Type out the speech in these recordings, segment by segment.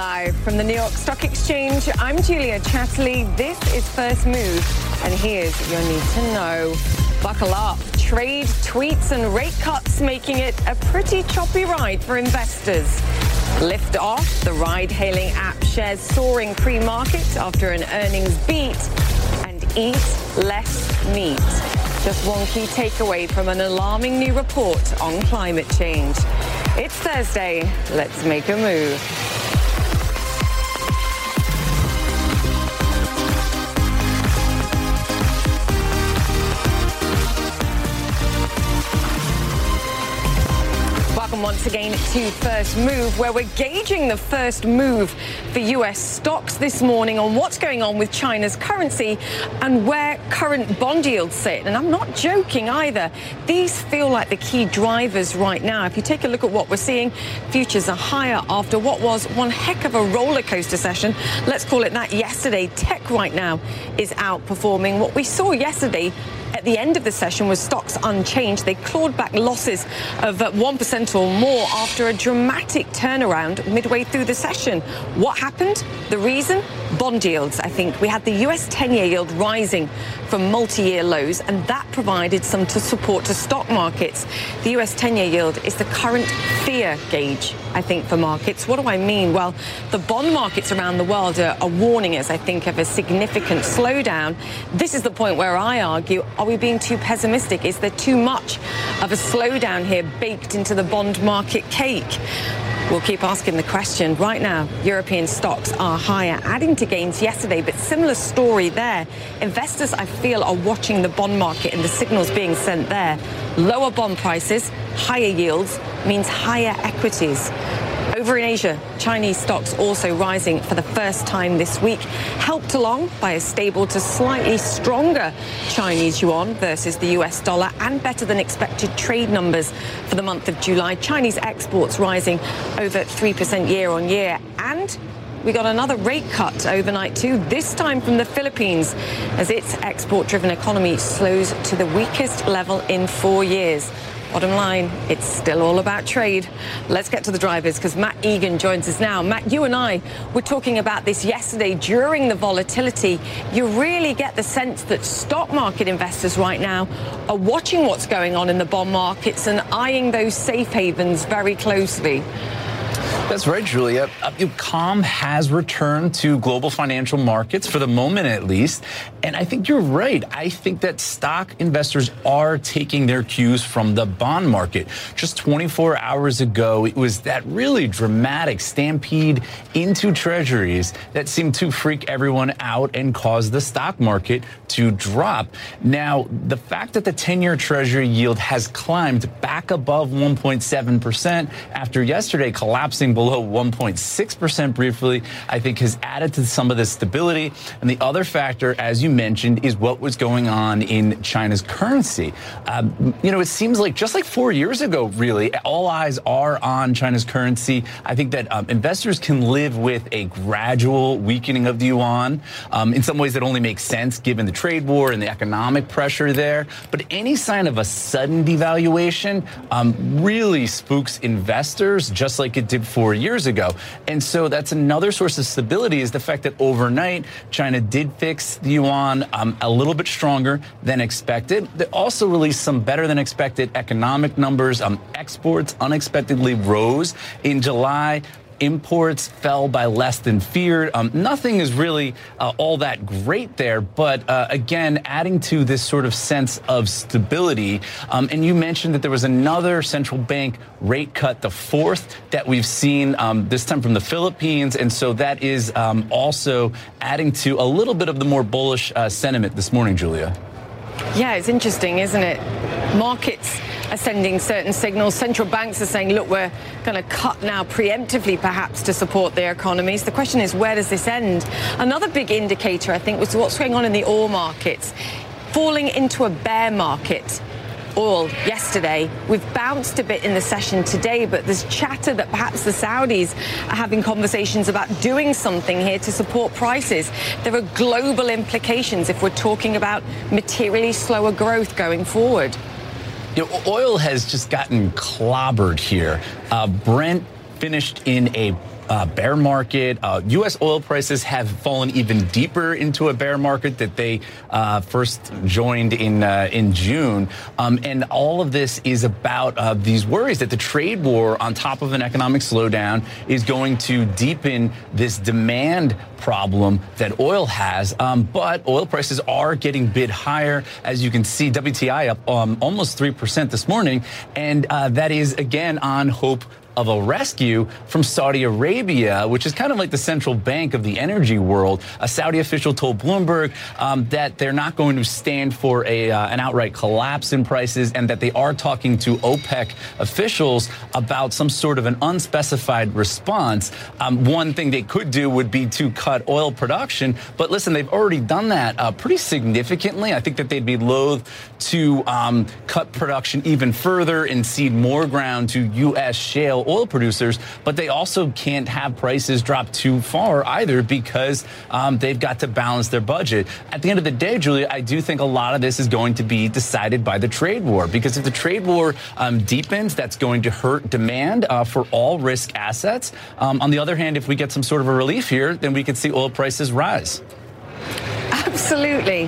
Live from the New York Stock Exchange, I'm Julia Chatterley. This is First Move, and here's your need to know. Buckle up. Trade, tweets, and rate cuts making it a pretty choppy ride for investors. Lift off, the ride hailing app shares soaring pre market after an earnings beat, and eat less meat. Just one key takeaway from an alarming new report on climate change. It's Thursday. Let's make a move. Once again to First Move, where we're gauging the first move for US stocks this morning on what's going on with China's currency and where current bond yields sit. And I'm not joking either. These feel like the key drivers right now. If you take a look at what we're seeing, futures are higher after what was one heck of a roller coaster session. Let's call it that yesterday. Tech right now is outperforming. What we saw yesterday at the end of the session was stocks unchanged. They clawed back losses of uh, 1% or more after a dramatic turnaround midway through the session. What happened? The reason? Bond yields, I think. We had the US 10 year yield rising from multi year lows, and that provided some to support to stock markets. The US 10 year yield is the current fear gauge, I think, for markets. What do I mean? Well, the bond markets around the world are, are warning us, I think, of a significant slowdown. This is the point where I argue are we being too pessimistic? Is there too much of a slowdown here baked into the bond market cake? We'll keep asking the question. Right now, European stocks are higher, adding to gains yesterday, but similar story there. Investors, I feel, are watching the bond market and the signals being sent there. Lower bond prices, higher yields means higher equities. Over in Asia, Chinese stocks also rising for the first time this week, helped along by a stable to slightly stronger Chinese yuan versus the US dollar and better than expected trade numbers for the month of July. Chinese exports rising over 3% year on year. And we got another rate cut overnight too, this time from the Philippines, as its export driven economy slows to the weakest level in four years. Bottom line, it's still all about trade. Let's get to the drivers because Matt Egan joins us now. Matt, you and I were talking about this yesterday during the volatility. You really get the sense that stock market investors right now are watching what's going on in the bond markets and eyeing those safe havens very closely. That's right, Julia. Calm has returned to global financial markets for the moment, at least. And I think you're right. I think that stock investors are taking their cues from the bond market. Just 24 hours ago, it was that really dramatic stampede into treasuries that seemed to freak everyone out and cause the stock market to drop. Now, the fact that the 10 year treasury yield has climbed back above 1.7% after yesterday collapsing below 1.6% briefly, I think has added to some of the stability. And the other factor, as you mentioned, is what was going on in China's currency. Um, you know, it seems like just like four years ago, really, all eyes are on China's currency. I think that um, investors can live with a gradual weakening of the yuan. Um, in some ways, it only makes sense given the trade war and the economic pressure there. But any sign of a sudden devaluation um, really spooks investors, just like it did four years ago. And so that's another source of stability is the fact that overnight China did fix the yuan um, a little bit stronger than expected. They also released some better than expected economic numbers. Um, exports unexpectedly rose in July imports fell by less than feared. Um, nothing is really uh, all that great there, but uh, again, adding to this sort of sense of stability. Um, and you mentioned that there was another central bank rate cut, the fourth that we've seen um, this time from the Philippines, and so that is um, also adding to a little bit of the more bullish uh, sentiment this morning, Julia. Yeah, it's interesting, isn't it? Markets are sending certain signals. Central banks are saying, look, we're going to cut now preemptively, perhaps, to support their economies. The question is, where does this end? Another big indicator, I think, was what's going on in the oil markets. Falling into a bear market oil yesterday. We've bounced a bit in the session today, but there's chatter that perhaps the Saudis are having conversations about doing something here to support prices. There are global implications if we're talking about materially slower growth going forward. You know, oil has just gotten clobbered here. Uh, Brent finished in a uh, bear market. Uh, U.S. oil prices have fallen even deeper into a bear market that they uh, first joined in uh, in June. Um, and all of this is about uh, these worries that the trade war, on top of an economic slowdown, is going to deepen this demand problem that oil has. Um, but oil prices are getting bid higher. As you can see, WTI up um, almost 3% this morning. And uh, that is, again, on hope of a rescue from Saudi Arabia, which is kind of like the central bank of the energy world. A Saudi official told Bloomberg um, that they're not going to stand for a, uh, an outright collapse in prices and that they are talking to OPEC officials about some sort of an unspecified response. Um, one thing they could do would be to cut oil production, but listen, they've already done that uh, pretty significantly. I think that they'd be loath to um, cut production even further and cede more ground to U.S. shale oil producers, but they also can't have prices drop too far either because um, they've got to balance their budget. At the end of the day, Julia, I do think a lot of this is going to be decided by the trade war because if the trade war um, deepens, that's going to hurt demand uh, for all risk assets. Um, on the other hand, if we get some sort of a relief here, then we could see oil prices rise. Absolutely.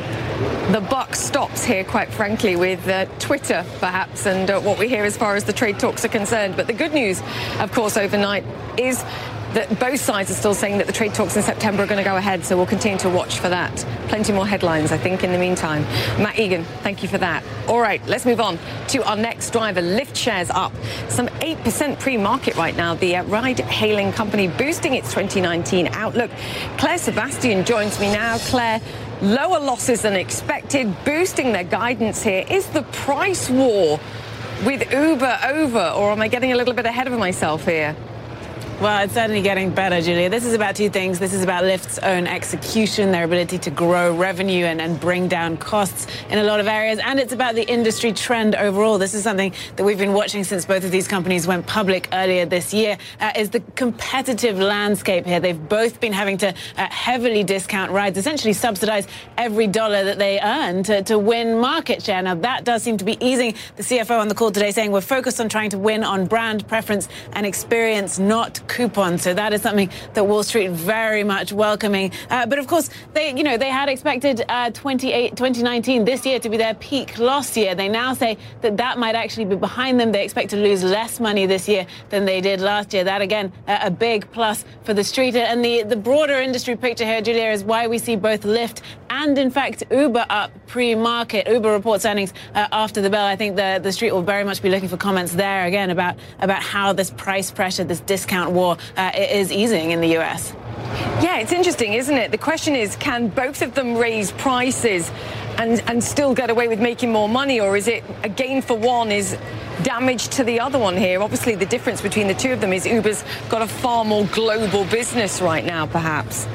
The buck stops here, quite frankly, with uh, Twitter, perhaps, and uh, what we hear as far as the trade talks are concerned. But the good news, of course, overnight is that both sides are still saying that the trade talks in September are going to go ahead, so we'll continue to watch for that. Plenty more headlines, I think, in the meantime. Matt Egan, thank you for that. All right, let's move on to our next driver. Lyft shares up some 8% pre-market right now. The uh, ride-hailing company boosting its 2019 outlook. Claire Sebastian joins me now. Claire, lower losses than expected, boosting their guidance here. Is the price war with Uber over, or am I getting a little bit ahead of myself here? Well, it's certainly getting better, Julia. This is about two things. This is about Lyft's own execution, their ability to grow revenue and, and bring down costs in a lot of areas. And it's about the industry trend overall. This is something that we've been watching since both of these companies went public earlier this year, uh, is the competitive landscape here. They've both been having to uh, heavily discount rides, essentially subsidize every dollar that they earn to, to win market share. Now, that does seem to be easing. The CFO on the call today saying we're focused on trying to win on brand preference and experience, not coupon. So that is something that Wall Street very much welcoming. Uh, but of course, they you know they had expected uh, 2019 this year to be their peak loss year. They now say that that might actually be behind them. They expect to lose less money this year than they did last year. That again, uh, a big plus for the street. And the the broader industry picture here, Julia, is why we see both Lyft and in fact Uber up pre-market. Uber reports earnings uh, after the bell. I think the the street will very much be looking for comments there again about about how this price pressure, this discount war uh, is easing in the US. Yeah, it's interesting, isn't it? The question is can both of them raise prices and, and still get away with making more money, or is it a gain for one is damage to the other one here? Obviously, the difference between the two of them is Uber's got a far more global business right now, perhaps.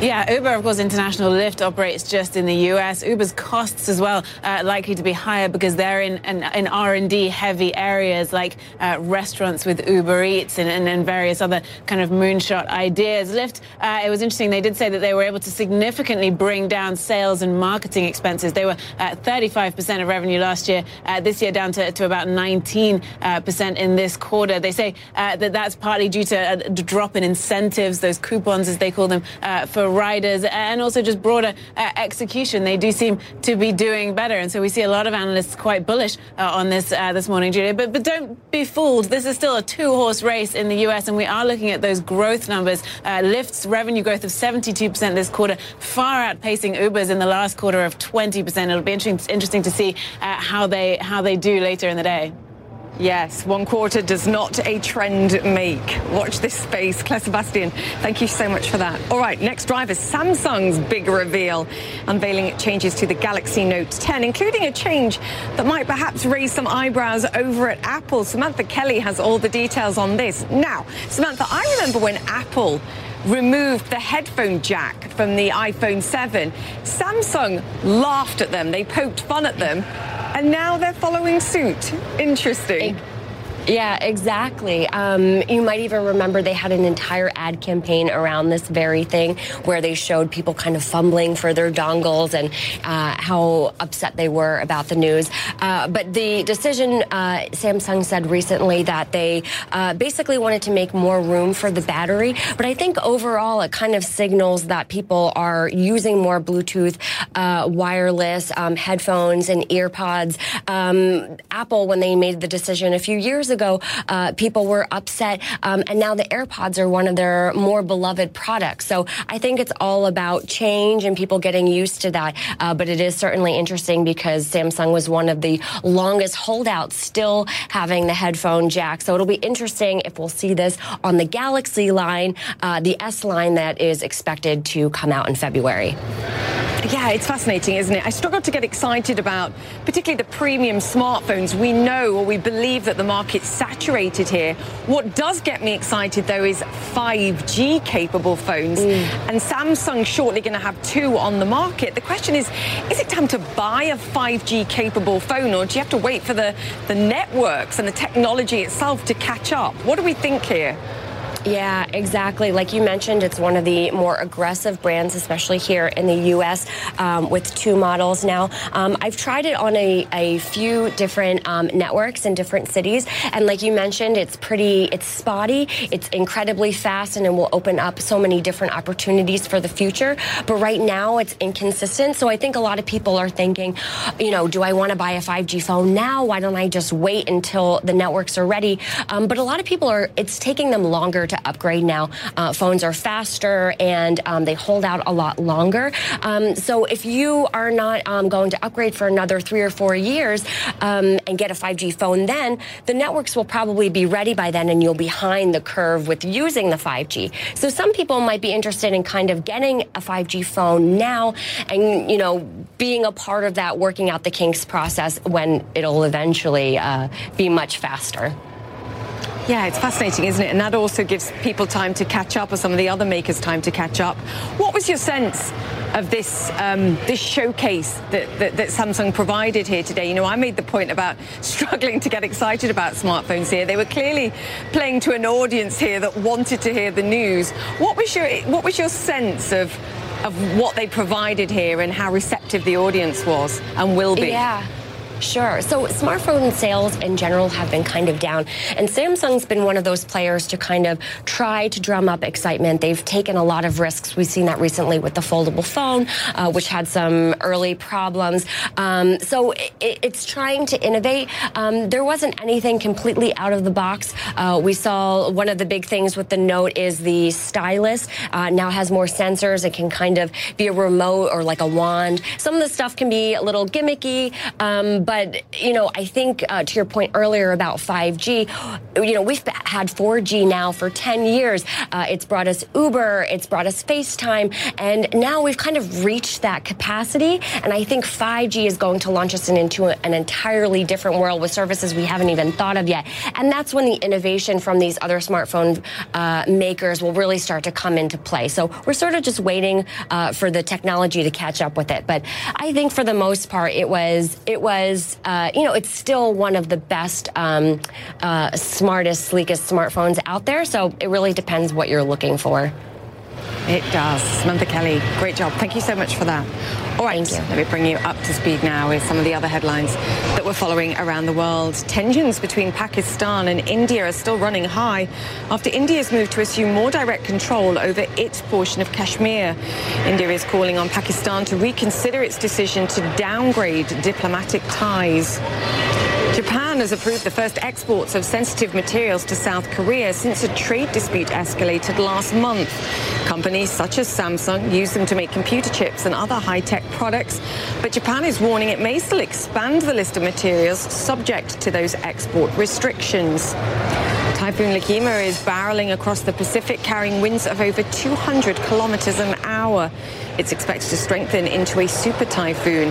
Yeah, Uber, of course, international Lyft operates just in the US. Uber's costs as well uh, likely to be higher because they're in in, in R&D heavy areas like uh, restaurants with Uber Eats and, and, and, various other kind of moonshot ideas. Lyft, uh, it was interesting. They did say that they were able to significantly bring down sales and marketing expenses. They were at 35% of revenue last year. Uh, this year, down to, to about 19% uh, in this quarter. They say uh, that that's partly due to a drop in incentives, those coupons as they call them, for riders and also just broader uh, execution. They do seem to be doing better. And so we see a lot of analysts quite bullish uh, on this uh, this morning, Julia. But, but don't be fooled. This is still a two horse race in the US, and we are looking at those growth numbers. Lyft's revenue growth of 72% this quarter, far outpacing Uber's in the last quarter of 20%. It'll be interesting, to see how they how they do later in the day. Yes, one quarter does not a trend make. Watch this space. Claire Sebastian, thank you so much for that. All right, next driver, Samsung's big reveal, unveiling changes to the Galaxy Note 10, including a change that might perhaps raise some eyebrows over at Apple. Samantha Kelly has all the details on this. Now, Samantha, I remember when Apple removed the headphone jack from the iPhone 7. Samsung laughed at them, they poked fun at them, and now they're following suit. Interesting. Yeah, exactly. Um, you might even remember they had an entire ad campaign around this very thing where they showed people kind of fumbling for their dongles and uh, how upset they were about the news. Uh, but the decision, uh, Samsung said recently that they uh, basically wanted to make more room for the battery. But I think overall it kind of signals that people are using more Bluetooth, uh, wireless um, headphones and earpods. Um, Apple, when they made the decision a few years ago, ago, uh, people were upset, um, and now the AirPods are one of their more beloved products. So I think it's all about change and people getting used to that. Uh, but it is certainly interesting because Samsung was one of the longest holdouts still having the headphone jack. So it'll be interesting if we'll see this on the Galaxy line, uh, the S line that is expected to come out in February. Yeah, it's fascinating, isn't it? I struggle to get excited about particularly the premium smartphones. We know or we believe that the market's saturated here. What does get me excited, though, is 5G capable phones. Mm. And Samsung shortly going to have two on the market. The question is, is it time to buy a 5G capable phone or do you have to wait for the, the networks and the technology itself to catch up? What do we think here? Yeah, exactly. Like you mentioned, it's one of the more aggressive brands, especially here in the U.S. Um, with two models now. Um, I've tried it on a, a few different um, networks in different cities, and like you mentioned, it's pretty, it's spotty, it's incredibly fast, and it will open up so many different opportunities for the future. But right now, it's inconsistent. So I think a lot of people are thinking, you know, do I want to buy a 5G phone now? Why don't I just wait until the networks are ready? Um, but a lot of people are, it's taking them longer to to upgrade now. Uh, phones are faster and um, they hold out a lot longer. Um, so if you are not um, going to upgrade for another three or four years um, and get a 5G phone then, the networks will probably be ready by then and you'll be behind the curve with using the 5G. So some people might be interested in kind of getting a 5G phone now and, you know, being a part of that working out the kinks process when it'll eventually uh, be much faster. Yeah, it's fascinating, isn't it? And that also gives people time to catch up, or some of the other makers time to catch up. What was your sense of this um, this showcase that, that, that, Samsung provided here today? You know, I made the point about struggling to get excited about smartphones here. They were clearly playing to an audience here that wanted to hear the news. What was your what was your sense of of what they provided here and how receptive the audience was and will be? Yeah. Sure. So smartphone sales in general have been kind of down. And Samsung's been one of those players to kind of try to drum up excitement. They've taken a lot of risks. We've seen that recently with the foldable phone, uh, which had some early problems. Um, so it, it's trying to innovate. Um, there wasn't anything completely out of the box. Uh, we saw one of the big things with the Note is the stylus uh, now has more sensors. It can kind of be a remote or like a wand. Some of the stuff can be a little gimmicky. Um, but, you know, I think uh, to your point earlier about 5G, you know, we've had 4G now for 10 years. Uh, it's brought us Uber, it's brought us FaceTime, and now we've kind of reached that capacity. And I think 5G is going to launch us into an entirely different world with services we haven't even thought of yet. And that's when the innovation from these other smartphone uh, makers will really start to come into play. So we're sort of just waiting uh, for the technology to catch up with it. But I think for the most part, it was it was is, uh, you know, it's still one of the best, um, uh, smartest, sleekest smartphones out there. So it really depends what you're looking for. It does. Samantha Kelly, great job. Thank you so much for that. All right, let me bring you up to speed now with some of the other headlines that we're following around the world. Tensions between Pakistan and India are still running high after India's move to assume more direct control over its portion of Kashmir. India is calling on Pakistan to reconsider its decision to downgrade diplomatic ties. Japan has approved the first exports of sensitive materials to South Korea since a trade dispute escalated last month. Companies such as Samsung use them to make computer chips and other high-tech products, but Japan is warning it may still expand the list of materials subject to those export restrictions. Typhoon Lekima is barreling across the Pacific, carrying winds of over 200 kilometers an hour. It's expected to strengthen into a super typhoon.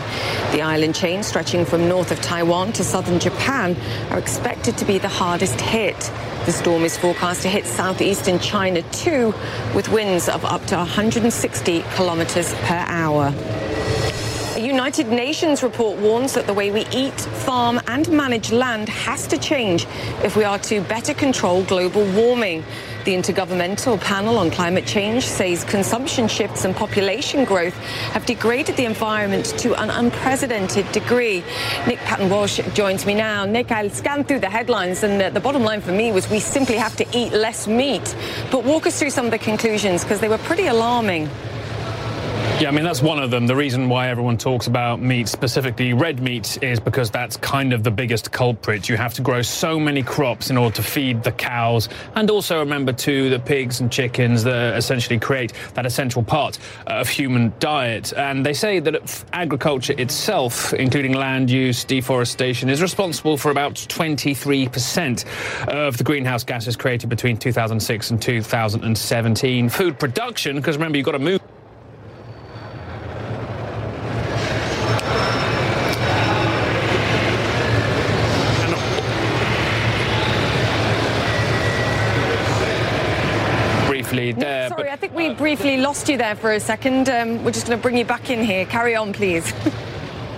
The island chain stretching from north of Taiwan to southern Japan are expected to be the hardest hit. The storm is forecast to hit southeastern China too, with winds of up to 160 kilometers per hour. A United Nations report warns that the way we eat, farm and manage land has to change if we are to better control global warming. The Intergovernmental Panel on Climate Change says consumption shifts and population growth have degraded the environment to an unprecedented degree. Nick Paton Walsh joins me now. Nick, I'll scan through the headlines, and the bottom line for me was we simply have to eat less meat. But walk us through some of the conclusions because they were pretty alarming. Yeah, I mean, that's one of them. The reason why everyone talks about meat, specifically red meat, is because that's kind of the biggest culprit. You have to grow so many crops in order to feed the cows. And also remember, too, the pigs and chickens that essentially create that essential part of human diet. And they say that agriculture itself, including land use, deforestation, is responsible for about 23% of the greenhouse gases created between 2006 and 2017. Food production, because remember, you've got to move. there. Sorry, I think we briefly lost you there for a second. Um, we're just going to bring you back in here. Carry on, please.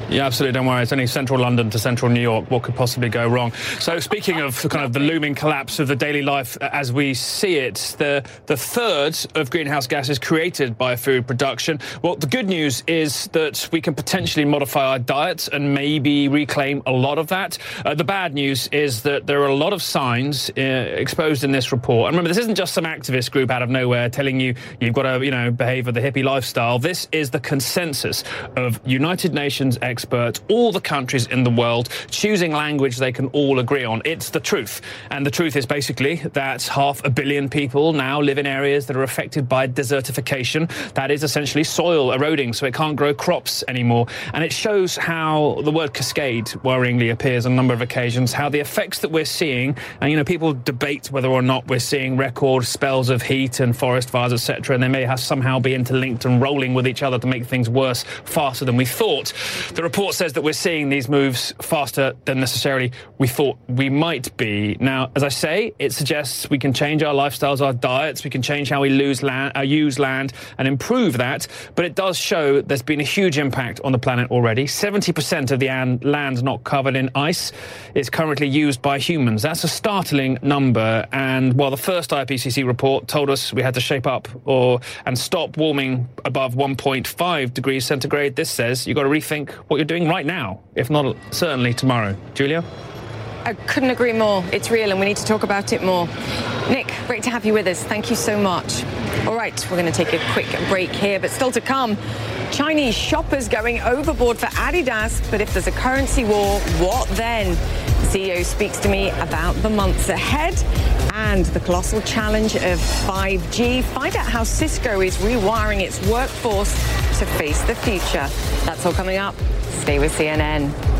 Yeah, absolutely. Don't worry. It's only central London to central New York. What could possibly go wrong? So, speaking of kind of the looming collapse of the daily life as we see it, the the third of greenhouse gases created by food production. Well, the good news is that we can potentially modify our diets and maybe reclaim a lot of that. Uh, the bad news is that there are a lot of signs uh, exposed in this report. And remember, this isn't just some activist group out of nowhere telling you you've got to, you know, behave with the hippie lifestyle. This is the consensus of United Nations experts experts, all the countries in the world, choosing language they can all agree on. It's the truth. And the truth is basically that half a billion people now live in areas that are affected by desertification. That is essentially soil eroding, so it can't grow crops anymore. And it shows how the word cascade worryingly appears on a number of occasions, how the effects that we're seeing, and you know, people debate whether or not we're seeing record spells of heat and forest fires, etc., and they may have somehow be interlinked and rolling with each other to make things worse faster than we thought. The report says that we're seeing these moves faster than necessarily we thought we might be. Now, as I say, it suggests we can change our lifestyles, our diets, we can change how we lose land, uh, use land, and improve that. But it does show there's been a huge impact on the planet already. 70% of the land not covered in ice is currently used by humans. That's a startling number. And while the first IPCC report told us we had to shape up or and stop warming above 1.5 degrees centigrade, this says you've got to rethink what what you're doing right now, if not certainly tomorrow. Julia? I couldn't agree more. It's real and we need to talk about it more. Nick, great to have you with us. Thank you so much. All right, we're going to take a quick break here, but still to come. Chinese shoppers going overboard for Adidas, but if there's a currency war, what then? CEO speaks to me about the months ahead and the colossal challenge of 5G. Find out how Cisco is rewiring its workforce to face the future. That's all coming up. Stay with CNN.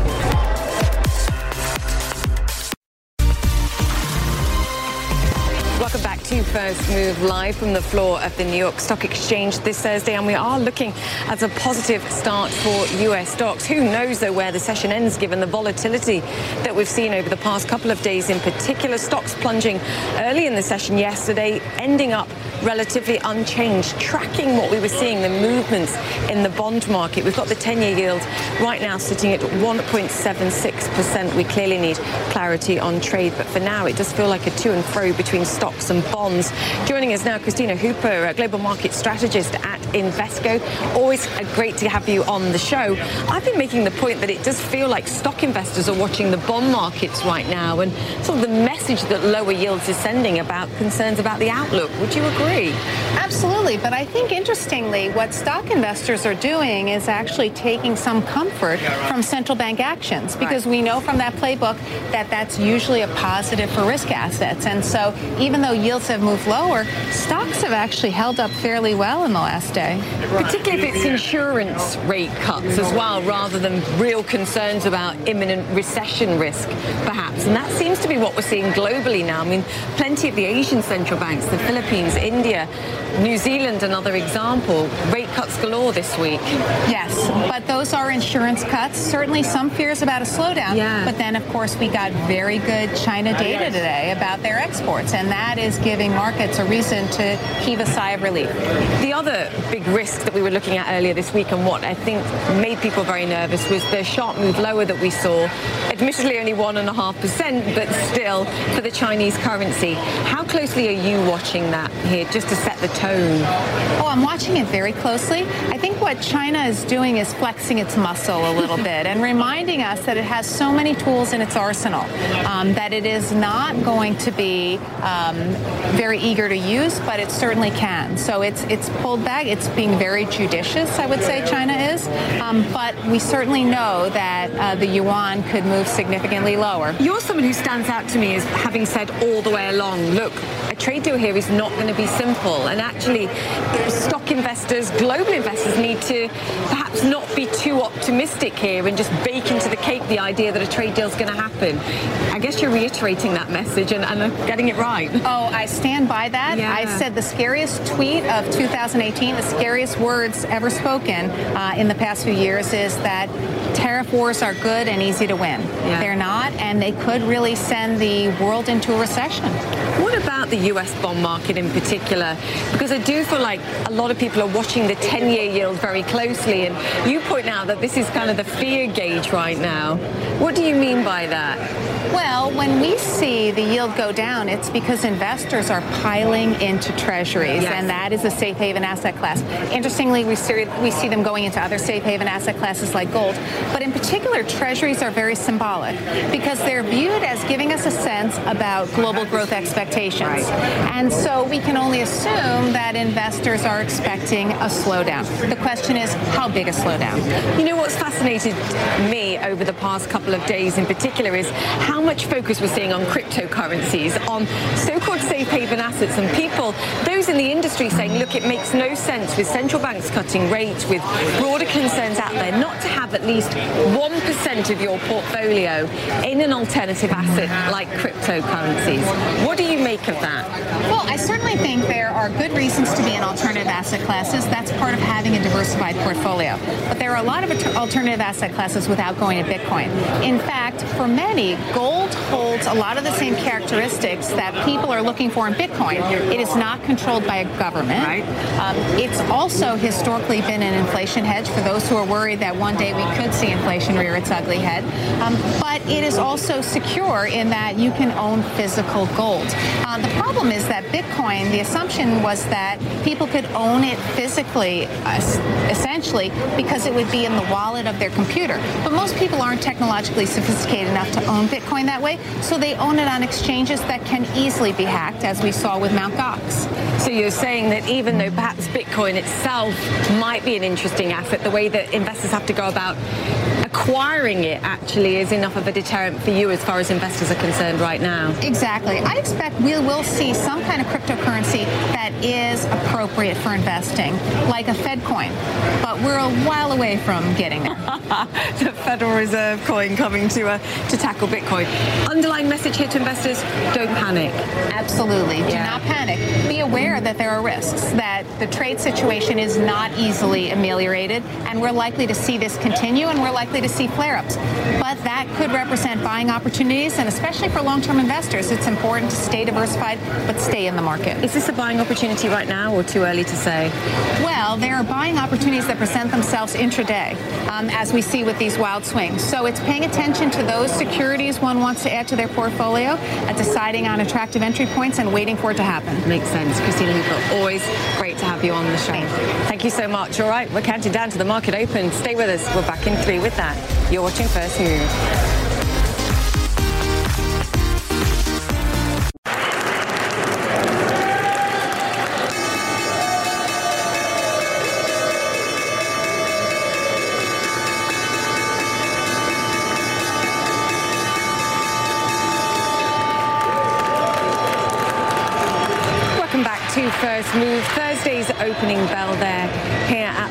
To First Move live from the floor of the New York Stock Exchange this Thursday, and we are looking at a positive start for U.S. stocks. Who knows, though, where the session ends given the volatility that we've seen over the past couple of days in particular. Stocks plunging early in the session yesterday, ending up relatively unchanged, tracking what we were seeing, the movements in the bond market. We've got the 10-year yield right now sitting at 1.76%. We clearly need clarity on trade, but for now it does feel like a to and fro between stocks and bonds. Joining us now, Kristina Hooper, a global market strategist at Invesco. Always great to have you on the show. I've been making the point that it does feel like stock investors are watching the bond markets right now and sort of the message that lower yields is sending about concerns about the outlook. Would you agree? agree. Absolutely. But I think interestingly, what stock investors are doing is actually taking some comfort from central bank actions because right. we know from that playbook that that's usually a positive for risk assets. And so even though yields have moved lower, stocks have actually held up fairly well in the last day. Particularly if it's insurance rate cuts as well, rather than real concerns about imminent recession risk, perhaps. And that seems to be what we're seeing globally now. I mean, plenty of the Asian central banks, the Philippines, India, India. New Zealand, another example. Rate cuts galore this week. Yes, but those are insurance cuts. Certainly some fears about a slowdown. Yeah. But then, of course, we got very good China data today about their exports, and that is giving markets a reason to heave a sigh of relief. The other big risk that we were looking at earlier this week and what I think made people very nervous was the sharp move lower that we saw. Admittedly, only 1.5%, but still for the Chinese currency. How closely are you watching that here, just to set the tone? Oh, I'm watching it very closely. I think what China is doing is flexing its muscle a little bit and reminding us that it has so many tools in its arsenal um, that it is not going to be um, very eager to use, but it certainly can. So it's it's pulled back. It's being very judicious, I would say China is. Um, but we certainly know that uh, the yuan could move significantly lower. You're someone who stands out to me as having said all the way along, look, a trade deal here is not going to be simple. And actually, stock investors, global investors need to perhaps not be too optimistic here and just bake into the cake the idea that a trade deal is going to happen. I guess you're reiterating that message and, and getting it right. Oh, I stand by that. Yeah. I said the scariest tweet of 2018, the scariest words ever spoken uh, in the past few years is that tariff wars are good and easy to win. Yeah. They're not, and they could really send the world into a recession. About the US bond market in particular? Because I do feel like a lot of people are watching the 10 year yield very closely, and you point out that this is kind of the fear gauge right now. What do you mean by that? Well, when we see the yield go down, it's because investors are piling into treasuries, Yes. and that is a safe haven asset class. Interestingly, we see, we see them going into other safe haven asset classes like gold. But in particular, treasuries are very symbolic because they're viewed as giving us a sense about global growth expectations. And so we can only assume that investors are expecting a slowdown. The question is, how big a slowdown? You know what's fascinated me over the past couple of days in particular is how much focus we're seeing on cryptocurrencies, on so-called safe haven assets, and people, those in the industry saying, look, it makes no sense with central banks cutting rates, with broader concerns out there, not to have at least 1% of your portfolio in an alternative asset mm-hmm. like cryptocurrencies. What do you make of that? Well, I certainly think there are good reasons to be in alternative asset classes. That's part of having a diversified portfolio. But there are a lot of alternative asset classes without going to Bitcoin. In fact, for many, gold holds a lot of the same characteristics that people are looking for in Bitcoin. It is not controlled by a government. Right. Um, it's also historically been an inflation hedge for those who are worried that one day we could see inflation rear its ugly head. Um, but it is also secure in that you can own physical gold. Uh, the problem is that Bitcoin, the assumption was that people could own it physically, uh, essentially, because it would be in the wallet of their computer. But most people aren't technologically sophisticated enough to own Bitcoin that way, so they own it on exchanges that can easily be hacked, as we saw with Mt. Gox. So you're saying that even though perhaps Bitcoin itself might be an interesting asset, the way that investors have to go about acquiring it actually is enough of a deterrent for you as far as investors are concerned right now. Exactly. I expect we will see some kind of cryptocurrency that is appropriate for investing, like a Fed coin. But we're a while away from getting there. the Federal Reserve coin coming to uh, to tackle Bitcoin. Underlying message here to investors: don't panic. Absolutely. Do not panic. Be aware that there are risks, that the trade situation is not easily ameliorated, and we're likely to see this continue, and we're likely to see flare-ups. But that could represent buying opportunities, and especially for long-term investors, it's important to stay diversified, but stay in the market. Is this a buying opportunity right now, or too early to say? Well, there are buying opportunities that present themselves intraday, um, as we see with these wild swings. So it's paying attention to those securities one wants to add to their portfolio, uh, deciding on attractive entry points, and waiting for it to happen. Makes sense. Kristina Hooper, always great to have you on the show. Thank you. Thank you so much. All right, we're counting down to the market open. Stay with us. We're back in three with that. You're watching First Move. Welcome back to to First Move. Thursday's opening bell there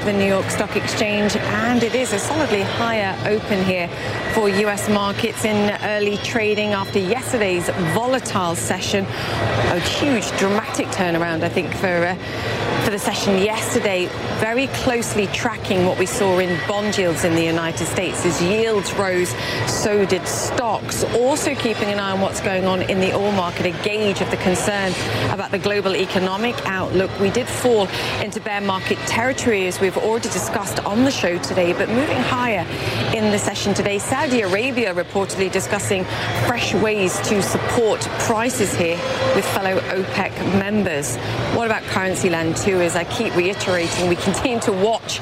the New York Stock Exchange. And it is a solidly higher open here for U.S. markets in early trading after yesterday's volatile session. A huge, dramatic turnaround, I think, for, uh, for the session yesterday. Very closely tracking what we saw in bond yields in the United States. As yields rose, so did stocks. Also keeping an eye on what's going on in the oil market, a gauge of the concern about the global economic outlook. We did fall into bear market territory, as we've already discussed on the show today, but moving higher in the session today. Saudi Arabia reportedly discussing fresh ways to support prices here with fellow OPEC members. What about currency land, too? As I keep reiterating, we continue to watch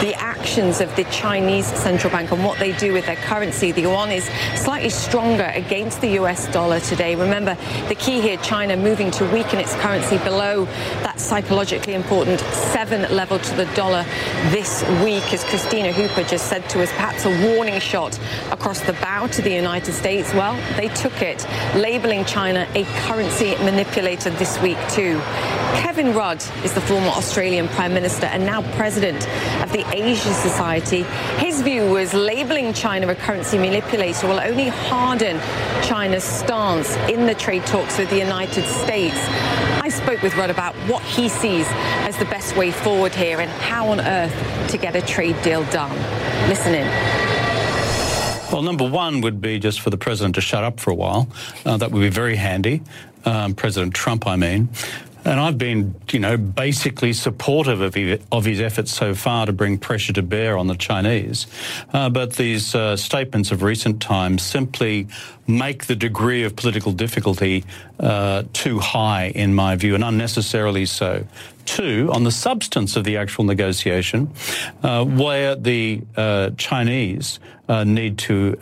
the actions of the Chinese central bank and what they do with their currency. The yuan is slightly stronger against the US dollar today. Remember, the key here, China moving to weaken its currency below that psychologically important seven level to the dollar this week, as Kristina Hooper just said to us, perhaps a warning shot across the bow to the United States. Well, they took it, labeling China a currency manipulator this week, too. Kevin Rudd is the former Australian Prime Minister and now President of the Asia Society. His view was labeling China a currency manipulator will only harden China's stance in the trade talks with the United States. I spoke with Rudd about what he sees as the best way forward here and how on earth to get a trade deal done. Listen in. Well, number one would be just for the president to shut up for a while. Uh, that would be very handy. Um, president Trump, I mean. And I've been, you know, basically supportive of, his, of his efforts so far to bring pressure to bear on the Chinese. Uh, but these uh, statements of recent times simply make the degree of political difficulty uh, too high, in my view, and unnecessarily so. Two, on the substance of the actual negotiation, uh, where the uh, Chinese uh, need to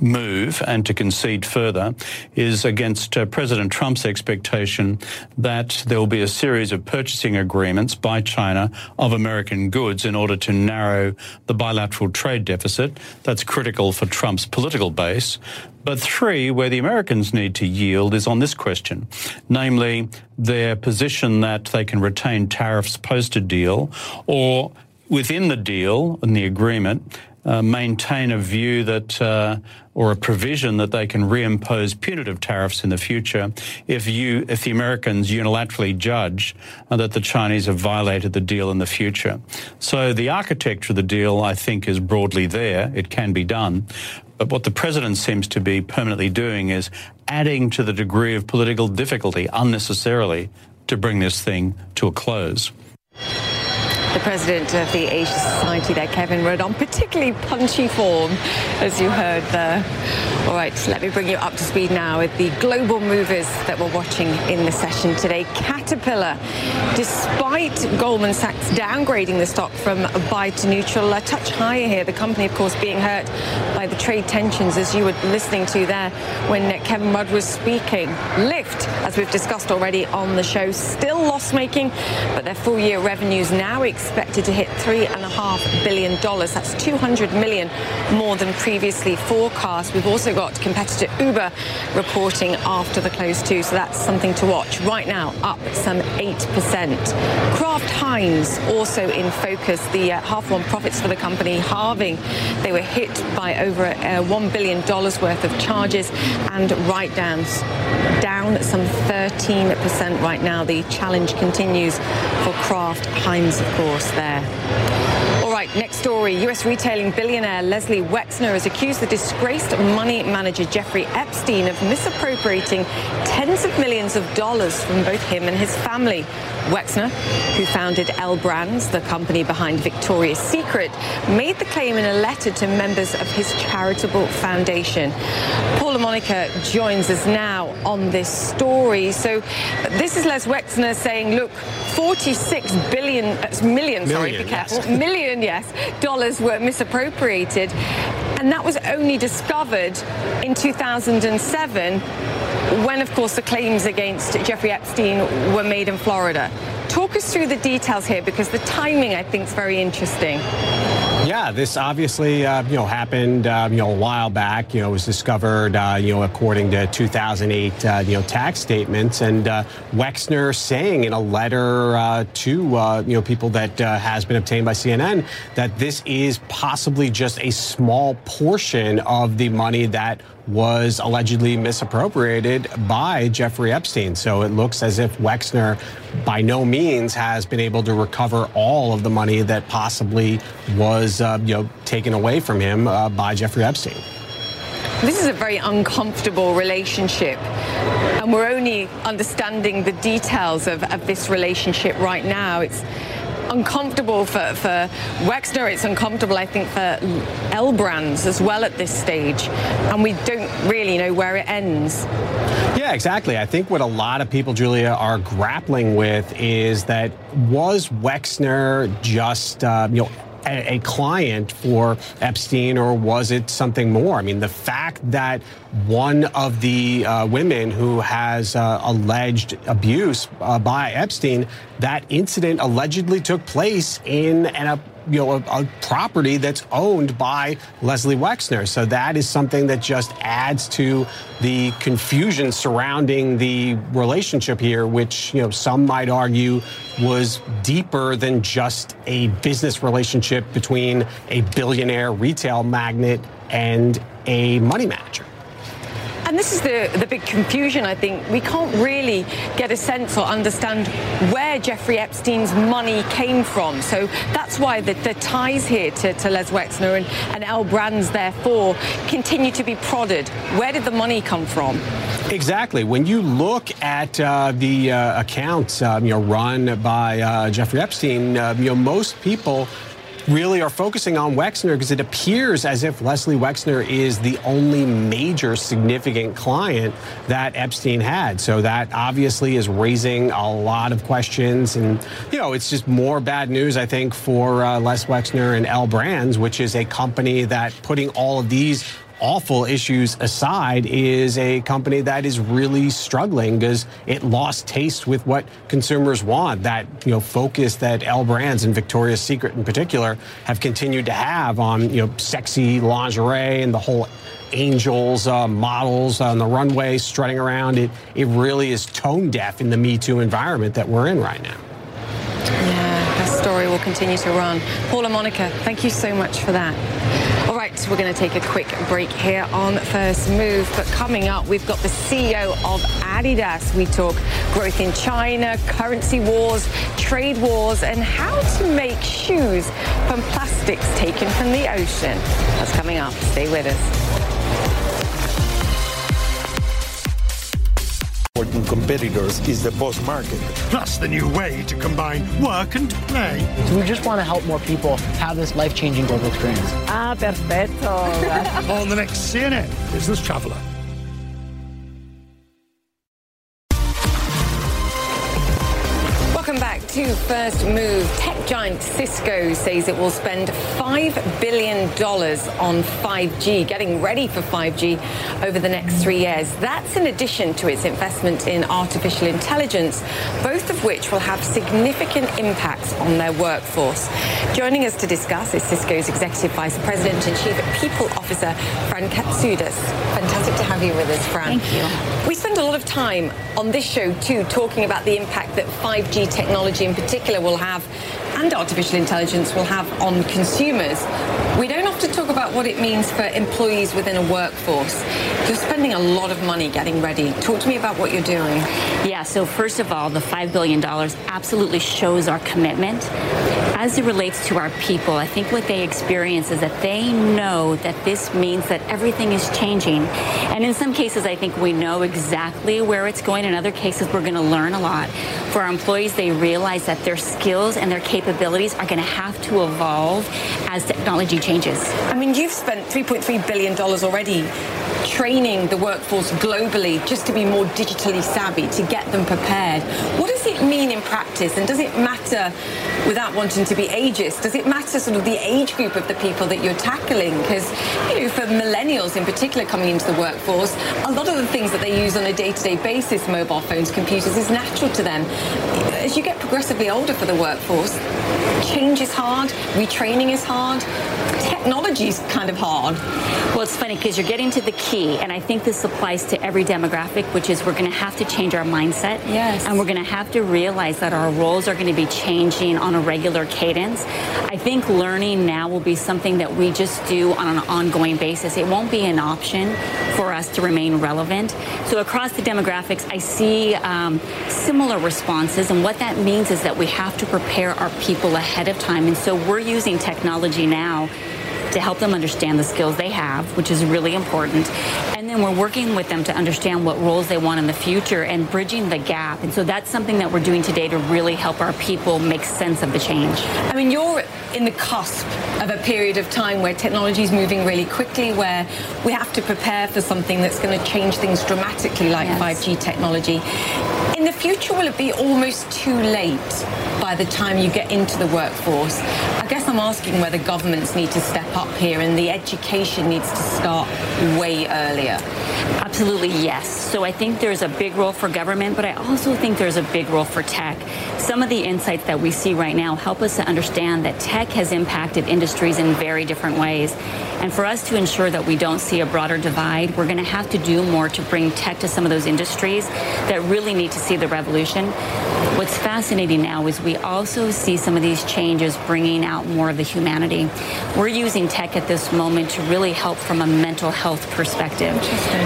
move and to concede further is against uh, President Trump's expectation that there will be a series of purchasing agreements by China of American goods in order to narrow the bilateral trade deficit. That's critical for Trump's political base. But three, where the Americans need to yield is on this question, namely their position that they can retain tariffs post a deal or within the deal and the agreement uh, maintain a view that uh, or a provision that they can reimpose punitive tariffs in the future if you if the Americans unilaterally judge uh, that the Chinese have violated the deal in the future. So the architecture of the deal, I think, is broadly there. It can be done. But what the president seems to be permanently doing is adding to the degree of political difficulty unnecessarily to bring this thing to a close the president of the Asia Society there, Kevin Rudd, on particularly punchy form, as you heard there. All right, let me bring you up to speed now with the global movers that we're watching in the session today. Caterpillar, despite Goldman Sachs downgrading the stock from buy to neutral, a touch higher here. The company, of course, being hurt by the trade tensions, as you were listening to there when Kevin Rudd was speaking. Lyft, as we've discussed already on the show, still loss-making, but their full-year revenues now expected to hit $3.5 billion. That's 200 million more than previously forecast. We've also got competitor Uber reporting after the close too, so that's something to watch. Right now, up some 8%. Kraft Heinz also in focus. The uh, half one profits for the company halving. They were hit by over uh, $1 billion worth of charges and write-downs down some 13% right now. The challenge continues for Kraft Heinz, of course there. Right, next story. U.S. retailing billionaire Leslie Wexner has accused the disgraced money manager Jeffrey Epstein of misappropriating tens of millions of dollars from both him and his family. Wexner, who founded L Brands, the company behind Victoria's Secret, made the claim in a letter to members of his charitable foundation. Paul La Monica joins us now on this story. So this is Les Wexner saying, look, 46 billion, uh, million, sorry, be careful, yes. million, yes, dollars were misappropriated. And that was only discovered in 2007 when, of course, the claims against Jeffrey Epstein were made in Florida. Talk us through the details here because the timing, I think, is very interesting. Yeah, this obviously uh, you know happened uh, you know a while back. You know, it was discovered uh, you know according to 2008 uh, you know tax statements, and uh, Wexner saying in a letter to you know people that has been obtained by CNN that this is possibly just a small portion of the money that was allegedly misappropriated by Jeffrey Epstein. So it looks as if Wexner by no means has been able to recover all of the money that possibly was uh, you know taken away from him uh, by Jeffrey Epstein. This is a very uncomfortable relationship. And we're only understanding the details of, of this relationship right now. It's uncomfortable for, for Wexner. It's uncomfortable, I think, for L brands as well at this stage. And we don't really know where it ends. Yeah, exactly. I think what a lot of people, Julia, are grappling with is that was Wexner just, uh, you know, a, client for Epstein, or was it something more? I mean, the fact that one of the uh, women who has uh, alleged abuse uh, by Epstein, that incident allegedly took place in an you know, a, a, property that's owned by Leslie Wexner. So that is something that just adds to the confusion surrounding the relationship here, which, you know, some might argue was deeper than just a business relationship between a billionaire retail magnate and a money manager. And this is the, the big confusion, I think. We can't really get a sense or understand where Jeffrey Epstein's money came from. So that's why the, the ties here to, to Les Wexner and, and L Brands, therefore, continue to be prodded. Where did the money come from? Exactly. When you look at uh, the uh, accounts, um, you know, run by uh, Jeffrey Epstein, uh, you know, most people really are focusing on Wexner because it appears as if Leslie Wexner is the only major significant client that Epstein had. So that obviously is raising a lot of questions. And, you know, it's just more bad news, I think, for uh, Les Wexner and L Brands, which is a company that putting all of these awful issues aside, is a company that is really struggling because it lost taste with what consumers want. That you know focus that L Brands and Victoria's Secret in particular have continued to have on you know sexy lingerie and the whole angels uh, models on the runway strutting around. It it really is tone deaf in the Me Too environment that we're in right now. Yeah, that story will continue to run. Paul La Monica, thank you so much for that. Right, we're going to take a quick break here on First Move. But coming up, we've got the CEO of Adidas. We talk growth in China, currency wars, trade wars, and how to make shoes from plastics taken from the ocean. That's coming up. Stay with us. Important competitors is the BOSS market. Plus the new way to combine work and play. So we just want to help more people have this life-changing global experience. Ah, perfecto. On the next CNN Business Traveler. First Move. Tech giant Cisco says it will spend $5 billion on 5G, getting ready for 5G over the next three years. That's in addition to its investment in artificial intelligence, both of which will have significant impacts on their workforce. Joining us to discuss is Cisco's Executive Vice President and Chief People Officer, Fran Katsoudas. Fantastic to have you with us, Fran. Thank you. We spend a lot of time on this show, too, talking about the impact that 5G technology in particular will have and artificial intelligence will have on consumers. We don't often talk about what it means for employees within a workforce. You're spending a lot of money getting ready. Talk to me about what you're doing. Yeah, so first of all, the $5 billion absolutely shows our commitment. As it relates to our people, I think what they experience is that they know that this means that everything is changing. And in some cases, I think we know exactly where it's going. In other cases, we're going to learn a lot. For our employees, they realize that their skills and their capabilities are going to have to evolve as technology changes. I mean, you've spent $3.3 billion already training the workforce globally just to be more digitally savvy, to get them prepared. What does it mean in practice? And does it matter, without wanting to be ageist, does it matter sort of the age group of the people that you're tackling? Because, you know, for millennials in particular coming into the workforce, a lot of the things that they use on a day-to-day basis, mobile phones, computers, is natural to them. As you get progressively older for the workforce, change is hard, retraining is hard, technology is kind of hard. Well, it's funny because you're getting to the key, and I think this applies to every demographic, which is we're going to have to change our mindset. Yes. And we're going to have to realize that our roles are going to be changing on a regular cadence. I think learning now will be something that we just do on an ongoing basis. It won't be an option for us to remain relevant. So across the demographics, I see um, similar responses, and what that means is that we have to prepare our people ahead of time. And so we're using technology now to help them understand the skills they have, which is really important. And then we're working with them to understand what roles they want in the future and bridging the gap. And so that's something that we're doing today to really help our people make sense of the change. I mean, you're in the cusp of a period of time where technology is moving really quickly, where we have to prepare for something that's going to change things dramatically, like Yes. 5G technology. The future, will it be almost too late by the time you get into the workforce? I guess I'm asking whether governments need to step up here and the education needs to start way earlier. Absolutely, yes. So I think there's a big role for government, but I also think there's a big role for tech. Some of the insights that we see right now help us to understand that tech has impacted industries in very different ways. And for us to ensure that we don't see a broader divide, we're going to have to do more to bring tech to some of those industries that really need to see the revolution. What's fascinating now is we also see some of these changes bringing out more of the humanity. We're using tech at this moment to really help from a mental health perspective.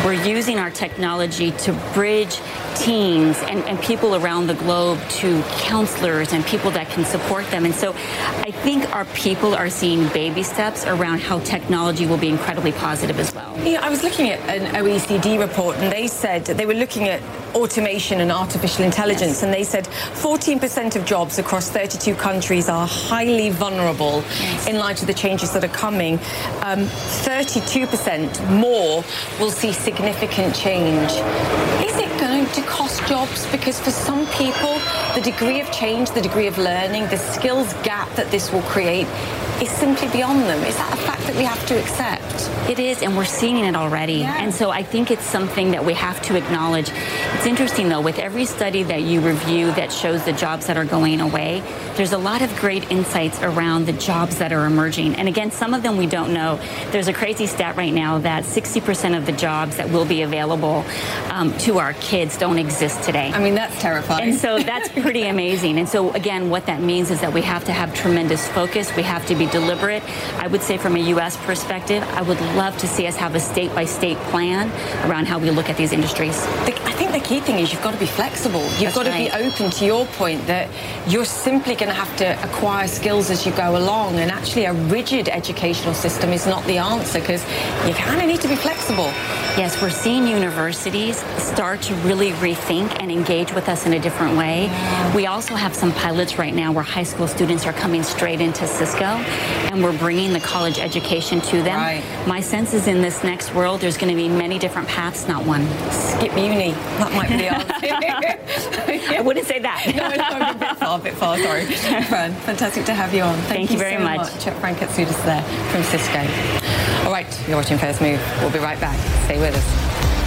We're using our technology to bridge teams and, and people around the globe to counselors and people that can support them. And so I think our people are seeing baby steps around how technology will be incredibly positive as well. Yeah, I was looking at an OECD report and they said they were looking at automation and artificial intelligence and they said 14% of jobs across 32 countries are highly vulnerable in light of the changes that are coming. Um, 32% more will see significant change. Is it going to cost jobs? Because for some people, the degree of change, the degree of learning, the skills gap that this will create is simply beyond them. Is that a fact that we have to accept? It is, and we're seeing it already. And so I think it's something that we have to acknowledge. It's interesting, though, with every study that you review that shows the jobs that are going away, there's a lot of great insights around the jobs that are emerging. And again, some of them we don't know. There's a crazy stat right now that 60% of the jobs that will be available um, to our kids don't exist today. I mean, that's terrifying. And so that's pretty amazing. And so, again, what that means is that we have to have tremendous focus. We have to be deliberate. I would say, from a U.S. perspective, I would love to see us have a state by state plan around how we look at these industries. I think the key thing is you've got to be flexible. You've That's got to right. be open to your point that you're simply going to have to acquire skills as you go along. And actually, a rigid educational system is not the answer because you kind of need to be flexible. Yes, we're seeing universities start to really rethink and engage with us in a different way. We also have some pilots right now where high school students are coming straight into Cisco and we're bringing the college education to them. Right. My sense is in this next world, there's going to be many different paths, not one. Skip uni. That might be the answer. I wouldn't say that. no, no, a bit far, a bit far. Sorry, Fran. Fantastic to have you on. Thank, Thank you very so much. much. Fran Katsoudas there from Cisco. All right, you're watching First Move. We'll be right back. Stay with us.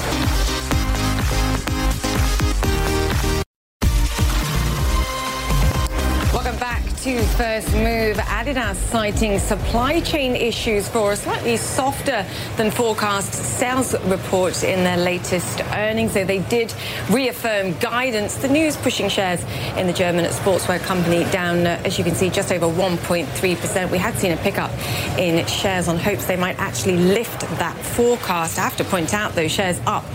Welcome back to First Move. Adidas citing supply chain issues for a slightly softer than forecast sales report in their latest earnings. Though they did reaffirm guidance. The news pushing shares in the German sportswear company down, uh, as you can see, just over 1.3%. We had seen a pickup in shares on hopes they might actually lift that forecast. I have to point out those shares up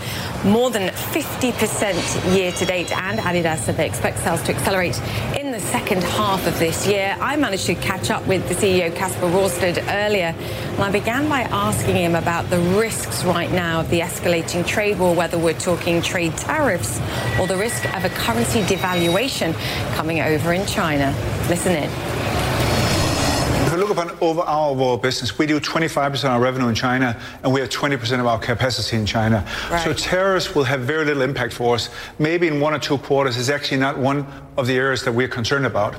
more than 50% year to date. And Adidas said they expect sales to accelerate in the second half of this year. I managed to catch up with the CEO Kasper Rorsted earlier, and I began by asking him about the risks right now of the escalating trade war, whether we're talking trade tariffs or the risk of a currency devaluation coming over in China. Listen in. If you look upon over our overall business, we do 25% of our revenue in China, and we have 20% of our capacity in China. So tariffs will have very little impact for us. Maybe in one or two quarters, it's actually not one of the areas that we're concerned about.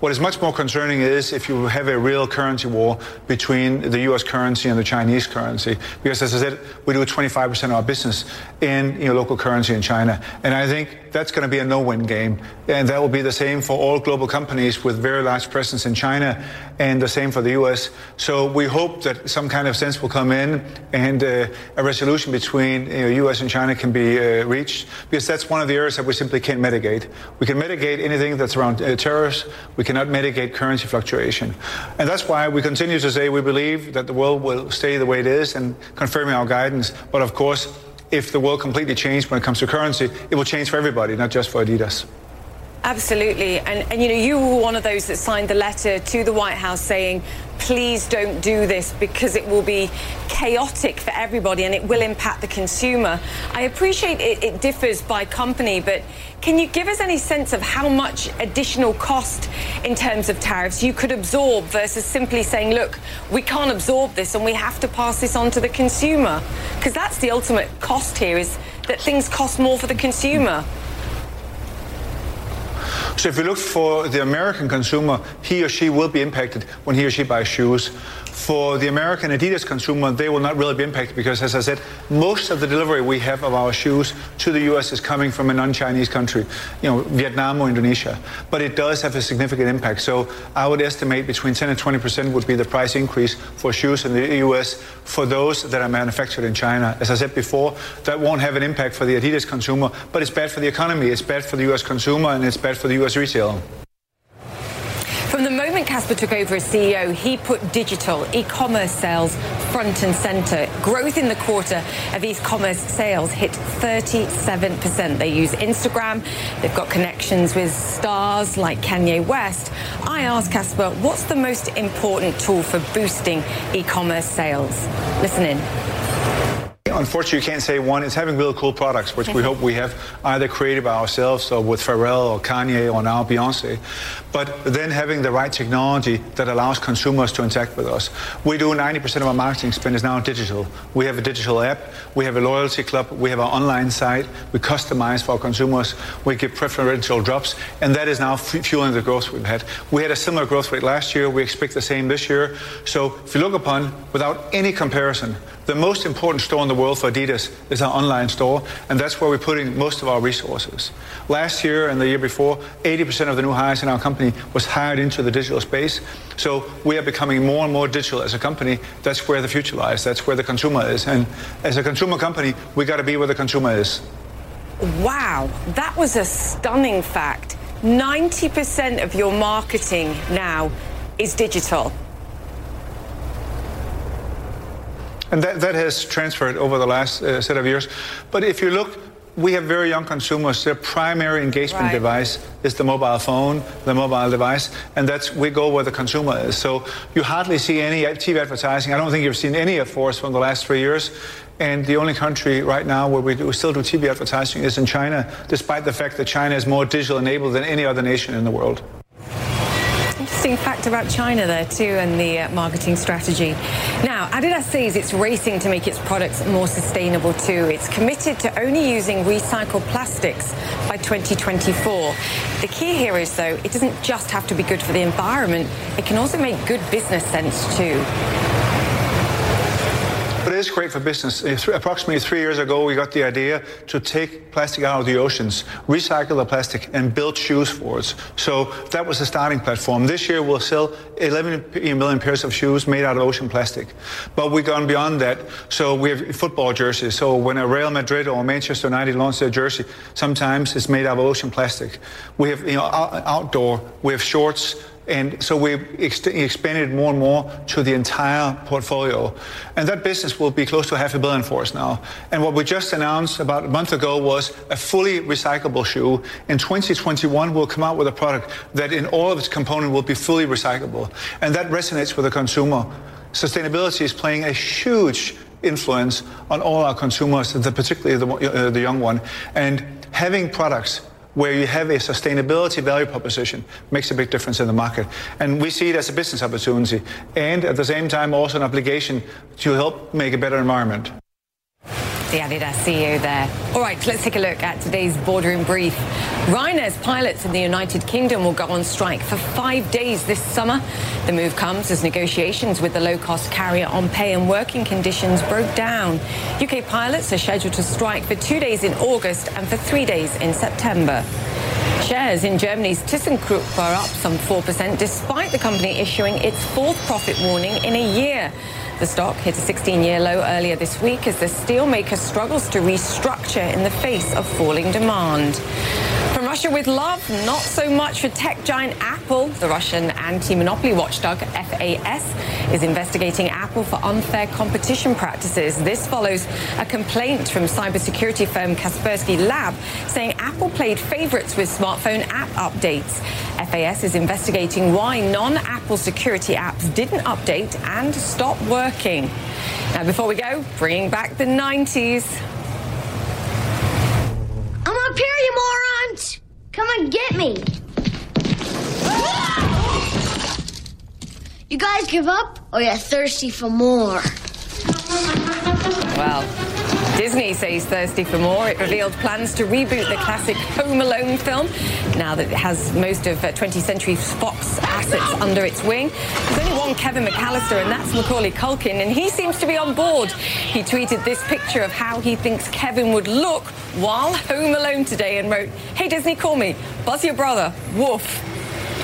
What is much more concerning is if you have a real currency war between the U.S. currency and the Chinese currency, because as I said, we do 25% of our business in you know, local currency in China, and I think that's going to be a no-win game, and that will be the same for all global companies with very large presence in China, and the same for the U.S. So we hope that some kind of sense will come in, and uh, a resolution between you know, U.S. and China can be uh, reached, because that's one of the areas that we simply can't mitigate. We can mitigate anything that's around uh, tariffs. We cannot mitigate currency fluctuation, and that's why we continue to say we believe that the world will stay the way it is, and confirming our guidance. But of course if the world completely changed when it comes to currency, it will change for everybody, not just for Adidas. Absolutely. And, and, you know, you were one of those that signed the letter to the White House saying, please don't do this because it will be chaotic for everybody and it will impact the consumer. I appreciate it, it differs by company, but can you give us any sense of how much additional cost in terms of tariffs you could absorb versus simply saying, look, we can't absorb this and we have to pass this on to the consumer? Because that's the ultimate cost here is that things cost more for the consumer. So if you look for the American consumer, he or she will be impacted when he or she buys shoes. For the American Adidas consumer, they will not really be impacted because, as I said, most of the delivery we have of our shoes to the U.S. is coming from a non-Chinese country, you know, Vietnam or Indonesia. But it does have a significant impact. So I would estimate between 10 and 20 percent would be the price increase for shoes in the U.S. for those that are manufactured in China. As I said before, that won't have an impact for the Adidas consumer, but it's bad for the economy, it's bad for the U.S. consumer, and it's bad for the U.S. retailer. Moment Kasper took over as CEO, he put digital e-commerce sales front and center. Growth in the quarter of e-commerce sales hit 37%. They use Instagram. They've got connections with stars like Kanye West. I asked Kasper, what's the most important tool for boosting e-commerce sales? Listen in unfortunately, you can't say one. It's having really cool products, which we hope we have either created by ourselves or with Pharrell or Kanye or now Beyonce. But then having the right technology that allows consumers to interact with us. We do 90% of our marketing spend is now digital. We have a digital app. We have a loyalty club. We have our online site. We customize for our consumers. We give preferential drops. And that is now fueling the growth we've had. We had a similar growth rate last year. We expect the same this year. So if you look upon, without any comparison, the most important store in the world for Adidas is our online store, and that's where we're putting most of our resources. Last year and the year before, 80% of the new hires in our company was hired into the digital space. So we are becoming more and more digital as a company. That's where the future lies. That's where the consumer is. And as a consumer company, we got to be where the consumer is. Wow, that was a stunning fact. 90% of your marketing now is digital. And that, that has transferred over the last uh, set of years. But if you look, we have very young consumers. Their primary engagement right. device is the mobile phone, the mobile device, and that's we go where the consumer is. So you hardly see any TV advertising. I don't think you've seen any of us from the last three years. And the only country right now where we, do, we still do TV advertising is in China, despite the fact that China is more digital enabled than any other nation in the world interesting fact about China there too and the uh, marketing strategy. Now, Adidas says it's racing to make its products more sustainable too. It's committed to only using recycled plastics by 2024. The key here is though, it doesn't just have to be good for the environment, it can also make good business sense too. But it is great for business. Approximately three years ago, we got the idea to take plastic out of the oceans, recycle the plastic, and build shoes for it. So that was the starting platform. This year, we'll sell 11 million pairs of shoes made out of ocean plastic. But we've gone beyond that. So we have football jerseys. So when a Real Madrid or Manchester United launch their jersey, sometimes it's made out of ocean plastic. We have you know outdoor. We have shorts and so we've ex- expanded more and more to the entire portfolio. And that business will be close to half a billion for us now. And what we just announced about a month ago was a fully recyclable shoe. In 2021, we'll come out with a product that in all of its components will be fully recyclable. And that resonates with the consumer. Sustainability is playing a huge influence on all our consumers, particularly the, uh, the young one. And having products where you have a sustainability value proposition makes a big difference in the market. And we see it as a business opportunity and at the same time also an obligation to help make a better environment. The Adidas CEO there. All right, let's take a look at today's boardroom brief. Ryanair's pilots in the United Kingdom will go on strike for five days this summer. The move comes as negotiations with the low-cost carrier on pay and working conditions broke down. UK pilots are scheduled to strike for two days in August and for three days in September. Shares in Germany's ThyssenKrupp are up some 4% despite the company issuing its fourth profit warning in a year. The stock hit a 16-year low earlier this week as the steelmaker struggles to restructure in the face of falling demand. From Russia with love, not so much for tech giant Apple. The Russian anti-monopoly watchdog FAS is investigating Apple for unfair competition practices. This follows a complaint from cybersecurity firm Kaspersky Lab saying Apple played favorites with smartphone app updates. FAS is investigating why non-Apple security apps didn't update and stop working. Now, before we go, bringing back the 90s. Up here, you morons! Come and get me! You guys give up, or you're thirsty for more? Disney says thirsty for more. It revealed plans to reboot the classic Home Alone film now that it has most of uh, 20th Century Fox assets under its wing. There's only one Kevin McAllister, and that's Macaulay Culkin, and he seems to be on board. He tweeted this picture of how he thinks Kevin would look while home alone today and wrote, Hey Disney, call me. Buzz your brother. Woof.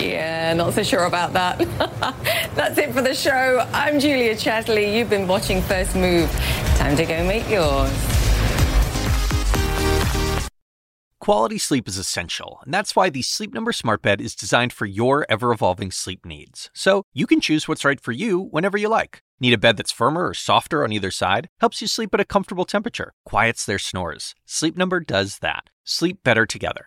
Yeah, not so sure about that. That's it for the show. I'm Julia Chatterley. You've been watching First Move. Time to go make yours. Quality sleep is essential, and that's why the Sleep Number Smart Bed is designed for your ever evolving sleep needs. So you can choose what's right for you whenever you like. Need a bed that's firmer or softer on either side? Helps you sleep at a comfortable temperature, quiets their snores. Sleep Number does that. Sleep better together.